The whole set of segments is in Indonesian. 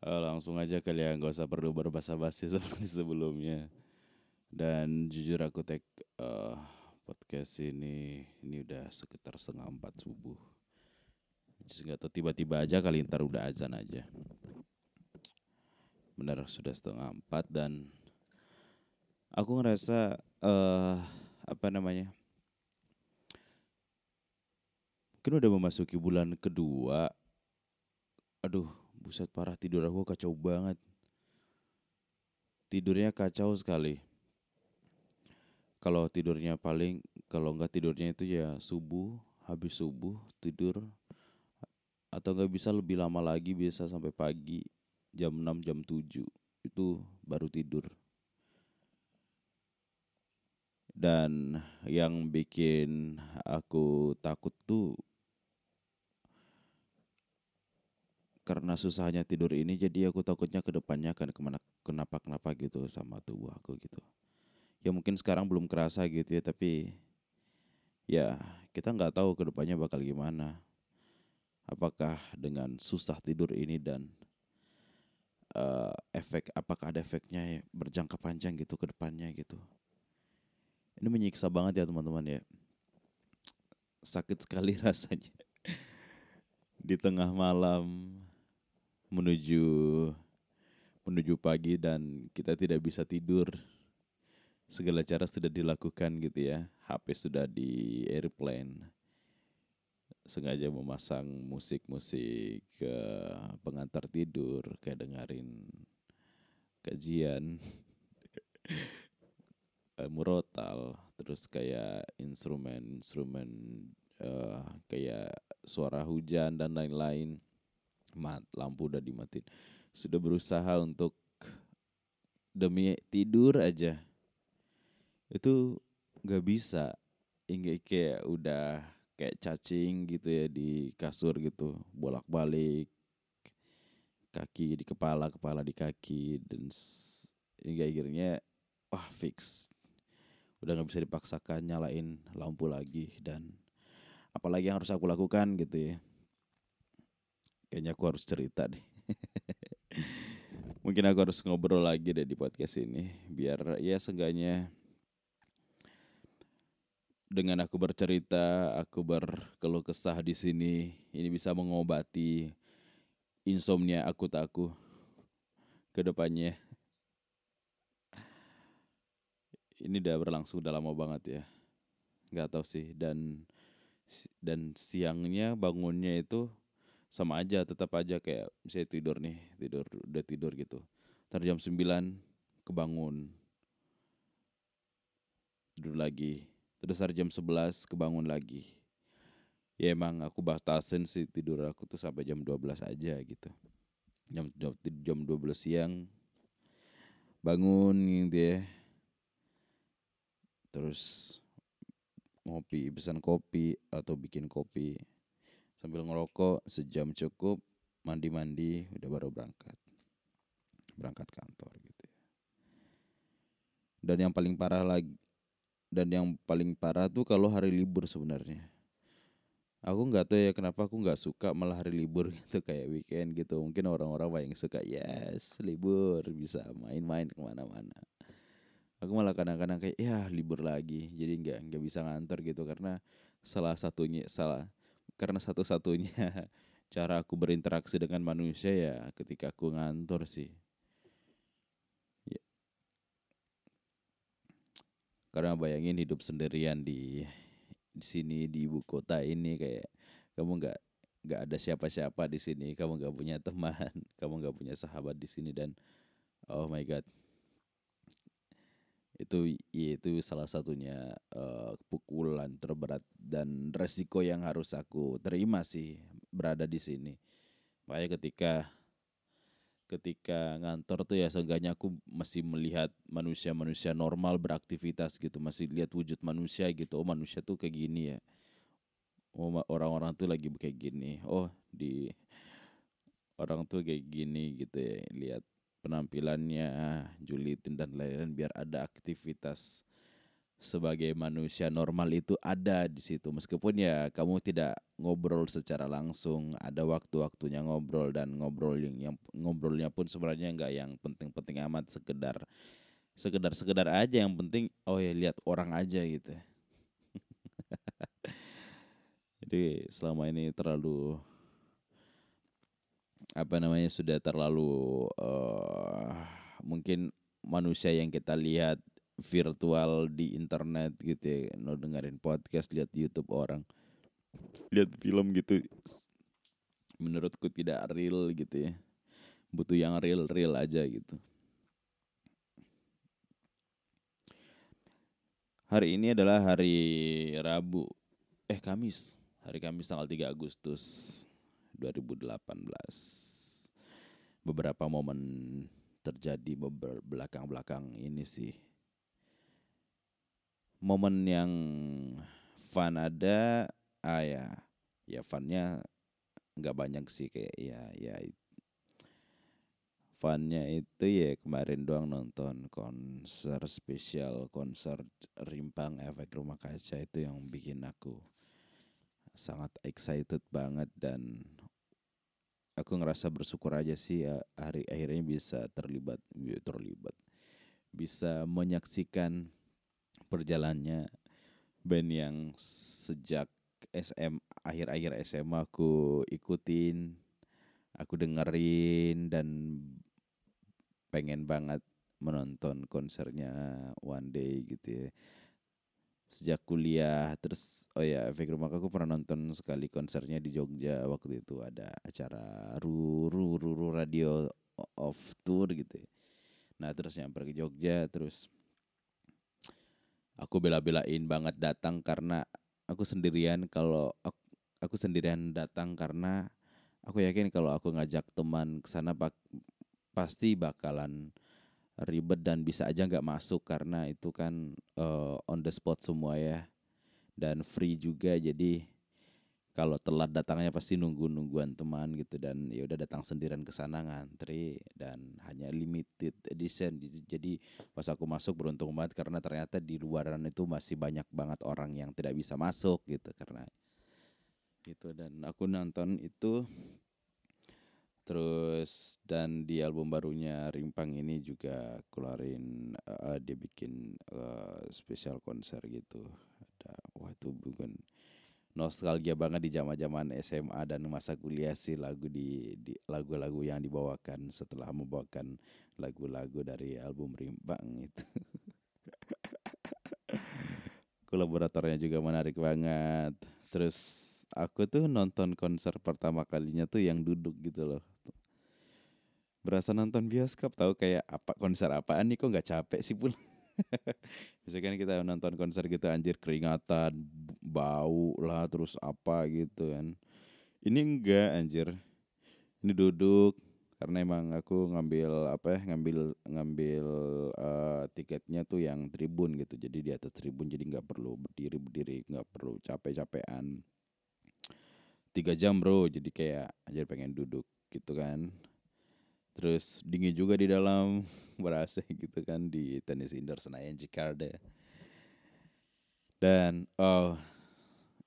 Eh, langsung aja kali ya, nggak usah perlu berbahasa basi seperti sebelumnya. Dan jujur aku tag eh, podcast ini ini udah sekitar setengah empat subuh. Jadi nggak tahu tiba-tiba aja kali ntar udah azan aja. Benar sudah setengah empat dan aku ngerasa eh apa namanya? Mungkin udah memasuki bulan kedua. Aduh, buset parah tidur aku kacau banget. Tidurnya kacau sekali. Kalau tidurnya paling kalau nggak tidurnya itu ya subuh, habis subuh tidur atau nggak bisa lebih lama lagi bisa sampai pagi jam 6 jam 7 itu baru tidur. Dan yang bikin aku takut tuh karena susahnya tidur ini jadi aku takutnya ke depannya akan ke mana kenapa kenapa gitu sama tubuh aku gitu. Ya mungkin sekarang belum kerasa gitu ya tapi ya kita nggak tahu ke depannya bakal gimana. Apakah dengan susah tidur ini dan uh, efek apakah ada efeknya ya, berjangka panjang gitu ke depannya gitu. Ini menyiksa banget ya teman-teman ya. Sakit sekali rasanya. Di tengah malam menuju menuju pagi dan kita tidak bisa tidur. Segala cara sudah dilakukan gitu ya. HP sudah di airplane sengaja memasang musik-musik ke pengantar tidur, kayak dengerin kajian eh, murotal, terus kayak instrumen-instrumen uh, kayak suara hujan dan lain-lain. Mat, lampu udah dimatiin. Sudah berusaha untuk demi tidur aja. Itu nggak bisa. Hingga kayak udah kayak cacing gitu ya di kasur gitu bolak-balik kaki di kepala kepala di kaki dan hingga akhirnya wah fix udah nggak bisa dipaksakan nyalain lampu lagi dan apalagi yang harus aku lakukan gitu ya kayaknya aku harus cerita deh mungkin aku harus ngobrol lagi deh di podcast ini biar ya seenggaknya dengan aku bercerita, aku berkeluh kesah di sini, ini bisa mengobati insomnia aku tak aku ke depannya. Ini udah berlangsung udah lama banget ya. Gak tau sih dan dan siangnya bangunnya itu sama aja tetap aja kayak saya tidur nih tidur udah tidur gitu ntar jam 9 kebangun tidur lagi Terus hari jam 11 kebangun lagi. Ya emang aku batasin sih tidur aku tuh sampai jam 12 aja gitu. Jam, jam 12 siang bangun gitu ya. Terus ngopi, pesan kopi atau bikin kopi. Sambil ngerokok sejam cukup, mandi-mandi udah baru berangkat. Berangkat kantor gitu ya. Dan yang paling parah lagi dan yang paling parah tuh kalau hari libur sebenarnya aku nggak tahu ya kenapa aku nggak suka malah hari libur gitu kayak weekend gitu mungkin orang-orang paling suka yes libur bisa main-main ke mana-mana aku malah kadang-kadang kayak ya libur lagi jadi nggak nggak bisa ngantor gitu karena salah satunya salah karena satu-satunya cara aku berinteraksi dengan manusia ya ketika aku ngantor sih. Karena bayangin hidup sendirian di di sini di ibu kota ini kayak kamu nggak nggak ada siapa-siapa di sini kamu nggak punya teman kamu nggak punya sahabat di sini dan oh my god itu itu salah satunya uh, pukulan terberat dan resiko yang harus aku terima sih berada di sini. Makanya ketika ketika ngantor tuh ya seenggaknya aku masih melihat manusia-manusia normal beraktivitas gitu masih lihat wujud manusia gitu. Oh manusia tuh kayak gini ya. Oh orang-orang tuh lagi kayak gini. Oh di orang tuh kayak gini gitu ya lihat penampilannya julitin dan lain-lain biar ada aktivitas sebagai manusia normal itu ada di situ. Meskipun ya kamu tidak ngobrol secara langsung ada waktu-waktunya ngobrol dan ngobrol yang, yang ngobrolnya pun sebenarnya nggak yang penting-penting amat sekedar sekedar sekedar aja. Yang penting oh ya lihat orang aja gitu. Jadi selama ini terlalu apa namanya sudah terlalu uh, mungkin manusia yang kita lihat virtual di internet gitu ya no dengerin podcast lihat YouTube orang. Lihat film gitu. Menurutku tidak real gitu ya. Butuh yang real real aja gitu. Hari ini adalah hari Rabu eh Kamis. Hari Kamis tanggal 3 Agustus 2018 beberapa momen terjadi belakang-belakang ini sih. Momen yang fun ada ah ya ya funnya nggak banyak sih kayak ya ya funnya itu ya kemarin doang nonton konser spesial konser rimpang efek rumah kaca itu yang bikin aku sangat excited banget dan aku ngerasa bersyukur aja sih ya, hari akhirnya bisa terlibat terlibat bisa menyaksikan perjalannya band yang sejak SM akhir-akhir SMA aku ikutin, aku dengerin dan pengen banget menonton konsernya one day gitu ya. Sejak kuliah terus oh ya efek rumah aku pernah nonton sekali konsernya di Jogja waktu itu ada acara Ruru Ruru Radio of Tour gitu ya. Nah terus nyamper ke Jogja terus aku bela-belain banget datang karena aku sendirian kalau aku, aku sendirian datang karena aku yakin kalau aku ngajak teman ke sana pasti bakalan ribet dan bisa aja nggak masuk karena itu kan uh, on the spot semua ya. Dan free juga jadi kalau telat datangnya pasti nunggu nungguan teman gitu dan ya udah datang sendirian ke sana ngantri dan hanya limited edition. Jadi pas aku masuk beruntung banget karena ternyata di luaran itu masih banyak banget orang yang tidak bisa masuk gitu karena gitu dan aku nonton itu terus dan di album barunya Rimpang ini juga keluarin uh, dia bikin uh, spesial konser gitu ada wah itu bukan nostalgia banget di zaman-zaman SMA dan masa kuliah sih lagu di, di lagu-lagu yang dibawakan setelah membawakan lagu-lagu dari album Rimbang itu. Kolaboratornya juga menarik banget. Terus aku tuh nonton konser pertama kalinya tuh yang duduk gitu loh. Berasa nonton bioskop tahu kayak apa konser apaan nih kok nggak capek sih pun. Biasanya kan kita nonton konser gitu anjir keringatan, bau lah terus apa gitu kan. Ini enggak anjir. Ini duduk karena emang aku ngambil apa ya ngambil ngambil uh, tiketnya tuh yang tribun gitu jadi di atas tribun jadi nggak perlu berdiri berdiri nggak perlu capek capean tiga jam bro jadi kayak aja pengen duduk gitu kan Terus dingin juga di dalam berasa gitu kan di tenis indoor Senayan Jakarta. Dan oh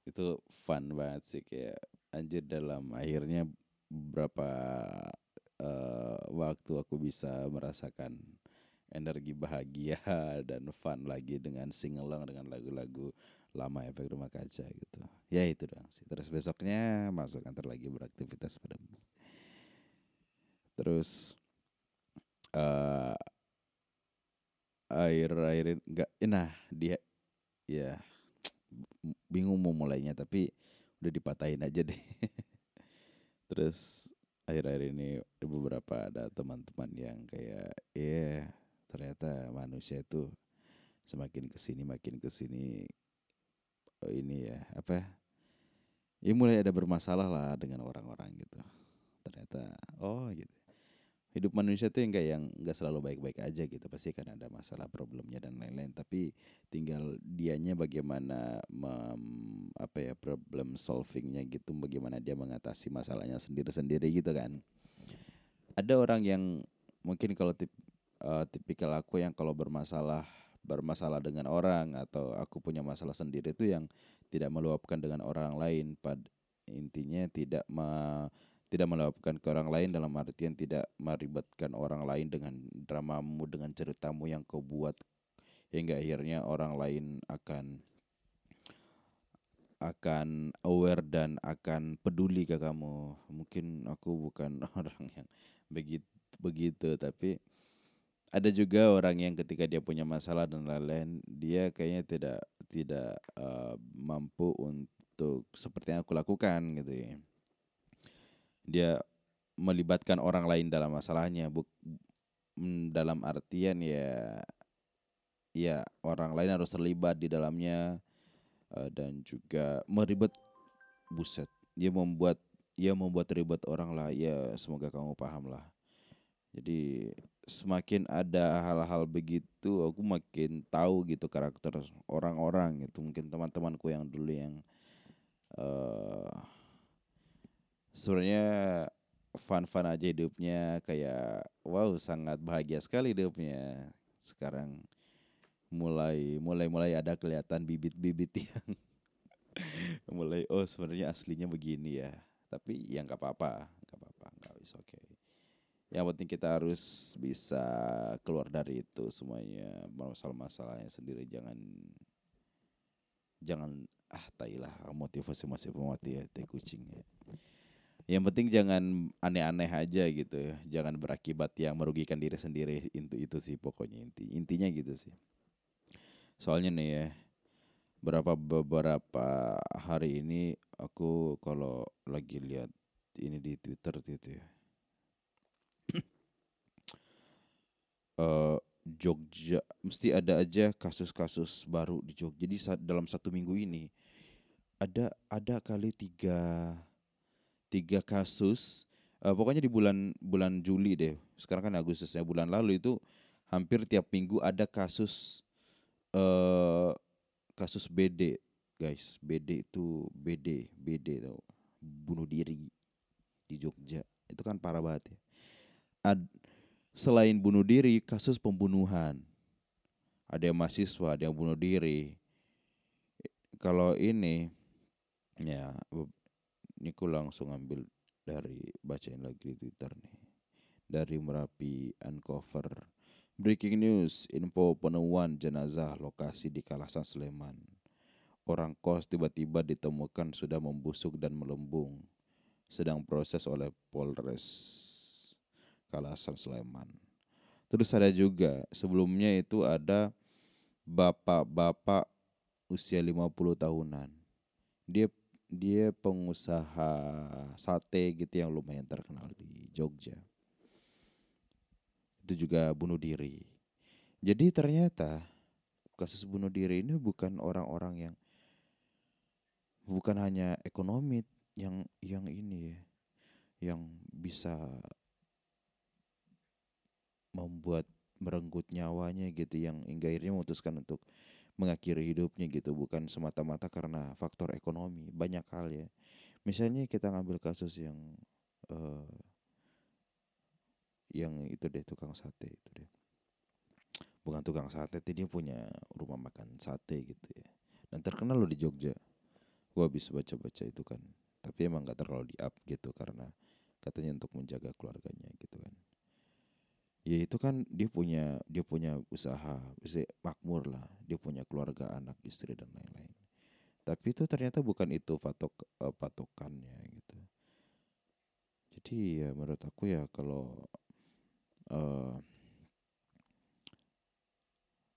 itu fun banget sih kayak anjir dalam akhirnya beberapa uh, waktu aku bisa merasakan energi bahagia dan fun lagi dengan singelong dengan lagu-lagu lama efek rumah kaca gitu. Ya itu dong sih. Terus besoknya masuk kantor lagi beraktivitas pada terus uh, air air enggak nah dia ya bingung mau mulainya tapi udah dipatahin aja deh. Terus akhir-akhir ini beberapa ada teman-teman yang kayak ya yeah, ternyata manusia itu semakin ke sini makin ke sini oh ini ya apa ya mulai ada bermasalah lah dengan orang-orang gitu. Ternyata oh gitu hidup manusia tuh yang kayak yang nggak selalu baik-baik aja gitu. Pasti kan ada masalah problemnya dan lain-lain. Tapi tinggal dianya bagaimana mem, apa ya problem solvingnya gitu. Bagaimana dia mengatasi masalahnya sendiri-sendiri gitu kan. Ada orang yang mungkin kalau tip, uh, tipikal aku yang kalau bermasalah bermasalah dengan orang atau aku punya masalah sendiri itu yang tidak meluapkan dengan orang lain. Pad intinya tidak ma tidak meluapkan ke orang lain dalam artian tidak meribatkan orang lain dengan dramamu dengan ceritamu yang kau buat hingga akhirnya orang lain akan akan aware dan akan peduli ke kamu. Mungkin aku bukan orang yang begitu begitu tapi ada juga orang yang ketika dia punya masalah dan lain-lain dia kayaknya tidak tidak uh, mampu untuk seperti yang aku lakukan gitu ya. Dia melibatkan orang lain dalam masalahnya buk, mm, dalam artian ya ya orang lain harus terlibat di dalamnya uh, dan juga meribet buset dia membuat dia membuat ribet orang lah ya semoga kamu paham lah. Jadi semakin ada hal-hal begitu aku makin tahu gitu karakter orang-orang gitu mungkin teman-temanku yang dulu yang uh, sebenarnya fun-fun aja hidupnya kayak wow sangat bahagia sekali hidupnya. Sekarang mulai mulai mulai ada kelihatan bibit-bibit yang mulai oh sebenarnya aslinya begini ya. Tapi ya nggak apa-apa nggak apa-apa nggak bisa oke okay. Yang penting kita harus bisa keluar dari itu semuanya. Masalah-masalahnya sendiri jangan jangan ah tailah motivasi masih pemati ya teh kucing ya yang penting jangan aneh-aneh aja gitu ya. Jangan berakibat yang merugikan diri sendiri itu itu sih pokoknya inti intinya gitu sih. Soalnya nih ya berapa beberapa hari ini aku kalau lagi lihat ini di Twitter gitu ya. Uh, Jogja mesti ada aja kasus-kasus baru di Jogja. Jadi saat dalam satu minggu ini ada ada kali tiga tiga kasus. Uh, pokoknya di bulan bulan Juli deh. Sekarang kan Agustusnya bulan lalu itu hampir tiap minggu ada kasus uh, kasus BD guys. BD itu BD BD tau bunuh diri di Jogja. Itu kan parah banget ya. Ad, selain bunuh diri, kasus pembunuhan. Ada yang mahasiswa, ada yang bunuh diri. Kalau ini, ya, ini ku langsung ambil dari bacain lagi di Twitter nih. Dari Merapi Uncover. Breaking news, info penemuan jenazah lokasi di Kalasan Sleman. Orang kos tiba-tiba ditemukan sudah membusuk dan melembung. Sedang proses oleh Polres Kalasan Sleman. Terus ada juga sebelumnya itu ada bapak-bapak usia 50 tahunan. Dia dia pengusaha sate gitu yang lumayan terkenal di Jogja. Itu juga bunuh diri. Jadi ternyata kasus bunuh diri ini bukan orang-orang yang bukan hanya ekonomi yang yang ini ya, yang bisa membuat merenggut nyawanya gitu yang hingga akhirnya memutuskan untuk mengakhiri hidupnya gitu bukan semata-mata karena faktor ekonomi banyak hal ya. Misalnya kita ngambil kasus yang uh, yang itu deh tukang sate itu deh. Bukan tukang sate dia punya rumah makan sate gitu ya. Dan terkenal loh di Jogja. Gua habis baca-baca itu kan. Tapi emang gak terlalu di up gitu karena katanya untuk menjaga keluarganya gitu kan ya itu kan dia punya dia punya usaha bisa makmur lah. Dia punya keluarga anak istri dan lain-lain. Tapi itu ternyata bukan itu patok uh, patokannya gitu. Jadi ya menurut aku ya kalau uh,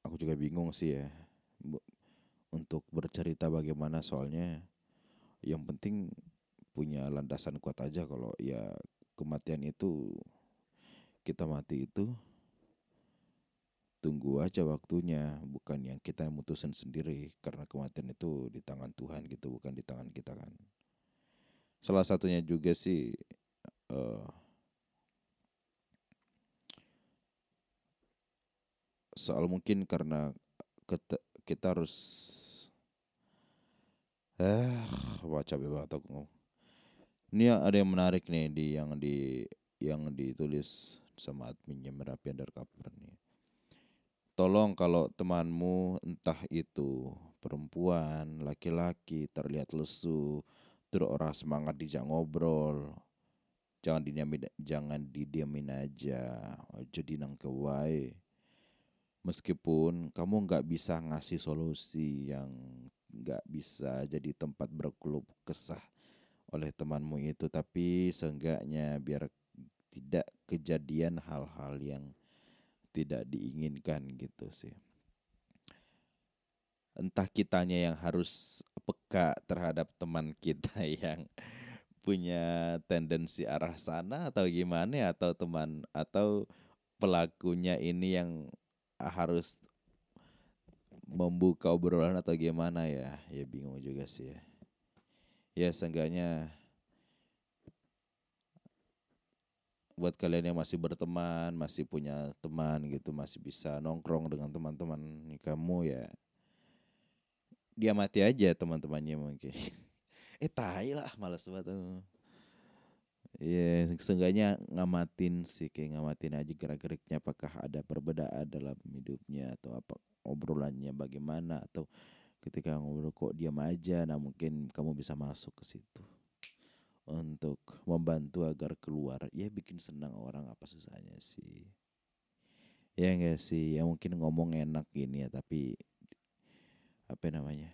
aku juga bingung sih ya untuk bercerita bagaimana soalnya. Yang penting punya landasan kuat aja kalau ya kematian itu kita mati itu tunggu aja waktunya bukan yang kita mutusin sendiri karena kematian itu di tangan Tuhan gitu bukan di tangan kita kan. Salah satunya juga sih uh, soal mungkin karena kita, kita harus eh baca bebas aku ini ada yang menarik nih di yang di yang ditulis sama adminnya Merapi Undercover nih. tolong kalau temanmu entah itu perempuan, laki-laki terlihat lesu, terus orang semangat dijak ngobrol, jangan didiamin jangan didiamin aja, jadi nang kewai. Meskipun kamu nggak bisa ngasih solusi yang nggak bisa jadi tempat berkeluh kesah oleh temanmu itu, tapi seenggaknya biar tidak kejadian hal-hal yang tidak diinginkan gitu sih. Entah kitanya yang harus peka terhadap teman kita yang punya tendensi arah sana atau gimana atau teman atau pelakunya ini yang harus membuka obrolan atau gimana ya ya bingung juga sih ya ya seenggaknya buat kalian yang masih berteman, masih punya teman gitu, masih bisa nongkrong dengan teman-teman kamu ya. Dia mati aja teman-temannya mungkin. eh tai lah, males banget tuh. Ya, yeah, seenggaknya ngamatin sih, kayak ngamatin aja gerak-geriknya apakah ada perbedaan dalam hidupnya atau apa obrolannya bagaimana atau ketika ngobrol kok diam aja, nah mungkin kamu bisa masuk ke situ untuk membantu agar keluar ya bikin senang orang apa susahnya sih. Ya enggak sih ya mungkin ngomong enak gini ya tapi apa namanya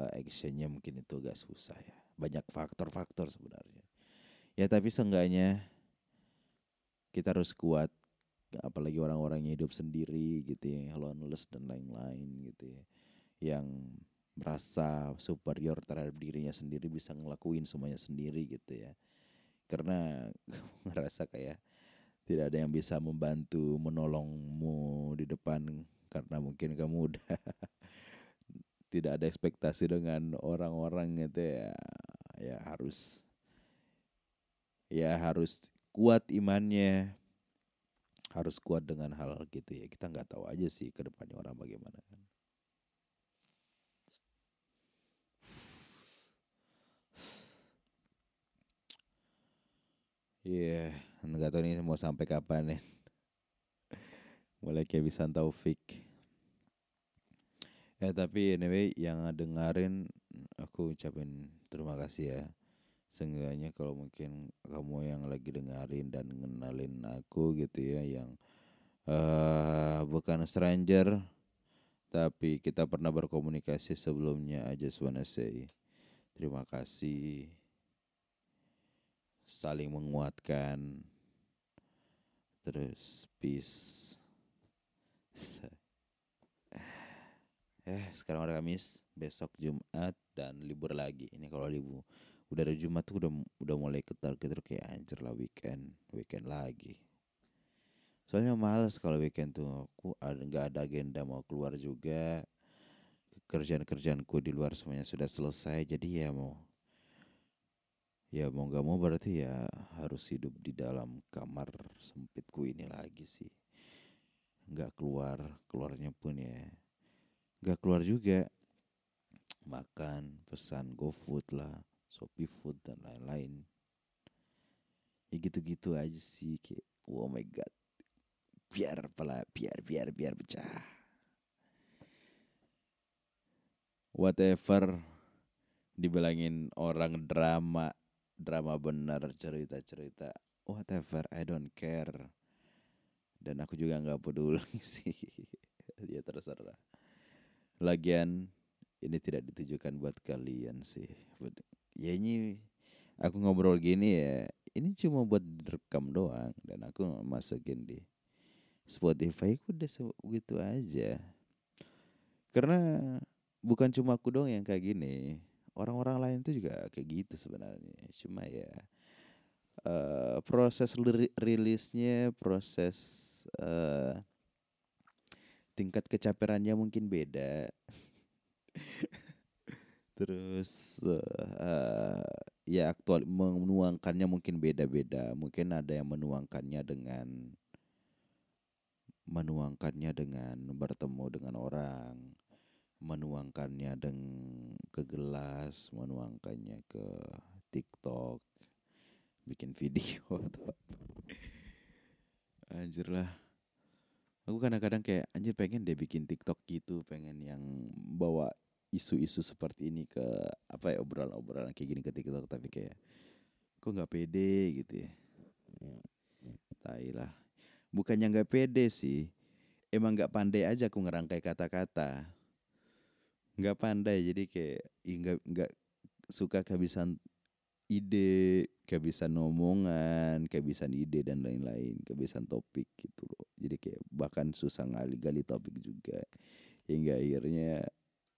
uh, actionnya mungkin itu agak susah ya. Banyak faktor-faktor sebenarnya. Ya tapi seenggaknya kita harus kuat apalagi orang-orang yang hidup sendiri gitu ya loneliness dan lain-lain gitu ya. Yang merasa superior terhadap dirinya sendiri bisa ngelakuin semuanya sendiri gitu ya. Karena ngerasa kayak tidak ada yang bisa membantu menolongmu di depan karena mungkin kamu udah tidak ada ekspektasi dengan orang-orang gitu ya. Ya harus ya harus kuat imannya harus kuat dengan hal gitu ya. Kita nggak tahu aja sih ke depannya orang bagaimana kan Iya, yeah, nggak tahu ini mau sampai kapan ya. Mulai kayak bisa Taufik. Ya tapi anyway yang dengerin aku ucapin terima kasih ya. Seenggaknya kalau mungkin kamu yang lagi dengerin dan ngenalin aku gitu ya yang uh, bukan stranger tapi kita pernah berkomunikasi sebelumnya I just wanna say terima kasih saling menguatkan. Terus peace. Eh sekarang ada Kamis besok Jumat dan libur lagi. Ini kalau libur. Udah ada Jumat tuh udah udah mulai ketar ketar kayak anjir lah weekend. Weekend lagi. Soalnya males kalau weekend tuh. Aku ada nggak ada agenda mau keluar juga. Kerjaan kerjaanku di luar semuanya sudah selesai jadi ya mau ya mau gak mau berarti ya harus hidup di dalam kamar sempitku ini lagi sih. Nggak keluar keluarnya pun ya. Nggak keluar juga. Makan pesan GoFood lah Shopee Food dan lain-lain. Ya gitu-gitu aja sih kayak oh my god. Biar pala biar biar biar pecah. Whatever dibilangin orang drama drama benar cerita-cerita whatever I don't care. Dan aku juga nggak peduli sih. Ya terserah. Lagian ini tidak ditujukan buat kalian sih. Ya ini aku ngobrol gini ya ini cuma buat rekam doang. Dan aku masukin di Spotify aku udah gitu aja. Karena bukan cuma aku dong yang kayak gini orang-orang lain tuh juga kayak gitu sebenarnya. Cuma ya uh, proses rilisnya proses uh, tingkat kecaperannya mungkin beda. Terus uh, ya aktual menuangkannya mungkin beda-beda. Mungkin ada yang menuangkannya dengan menuangkannya dengan bertemu dengan orang menuangkannya dengan ke gelas, menuangkannya ke TikTok, bikin video atau. Anjir lah. Aku kadang-kadang kayak anjir pengen deh bikin TikTok gitu, pengen yang bawa isu-isu seperti ini ke apa ya obrolan-obrolan kayak gini ke TikTok tapi kayak kok nggak pede gitu ya. Tai lah. Bukannya nggak pede sih, emang nggak pandai aja aku ngerangkai kata-kata. Nggak pandai jadi kayak nggak nggak suka kehabisan ide, kehabisan omongan, kehabisan ide dan lain-lain, kehabisan topik gitu loh. Jadi kayak bahkan susah ngali-gali topik juga. Hingga akhirnya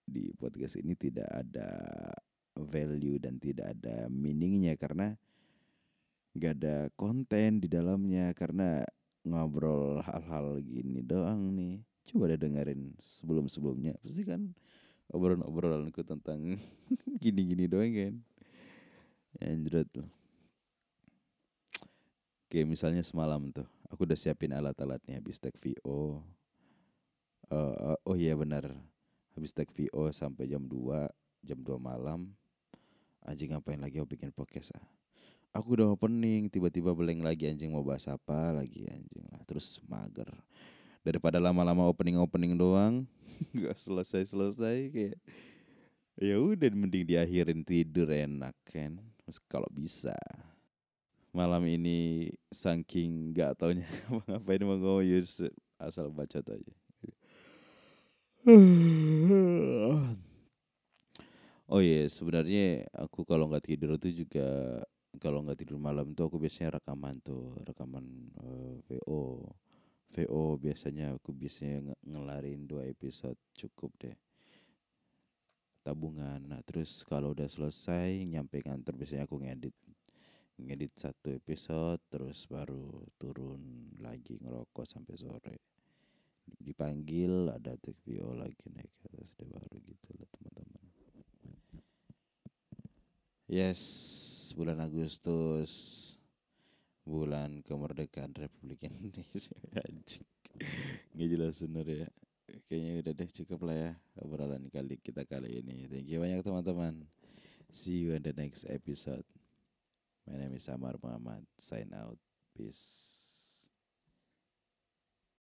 di podcast ini tidak ada value dan tidak ada meaningnya karena nggak ada konten di dalamnya karena ngobrol hal-hal gini doang nih. Coba deh dengerin sebelum-sebelumnya. Pasti kan obrolan-obrolanku tentang gini-gini doang kan. Anjrot loh. Kayak misalnya semalam tuh, aku udah siapin alat-alatnya habis tag VO. Uh, oh iya benar, habis tag VO sampai jam 2, jam 2 malam. Anjing ngapain lagi aku bikin podcast ah. Aku udah opening, tiba-tiba beleng lagi anjing mau bahas apa lagi anjing lah. Terus mager. Daripada lama-lama opening-opening doang, nggak selesai-selesai kayak ya udah mending diakhirin tidur enak kan. Kalau bisa. Malam ini saking nggak taunya ngapain mau ngomong asal baca aja. Oh iya, yeah, sebenarnya aku kalau nggak tidur itu juga kalau nggak tidur malam tuh aku biasanya rekaman tuh, rekaman uh, VO. VO biasanya aku biasanya ngelarin dua episode cukup deh. Tabungan. Nah, terus kalau udah selesai nyampe kantor biasanya aku ngedit ngedit satu episode terus baru turun lagi ngerokok sampai sore dipanggil ada take VO lagi naik ke atas deh baru gitu lah teman-teman yes bulan Agustus bulan kemerdekaan Republik Indonesia nggak jelas bener ya kayaknya udah deh cukup lah ya obrolan kali kita kali ini thank you banyak teman-teman see you in the next episode My name is Amar Muhammad. Sign out. Peace.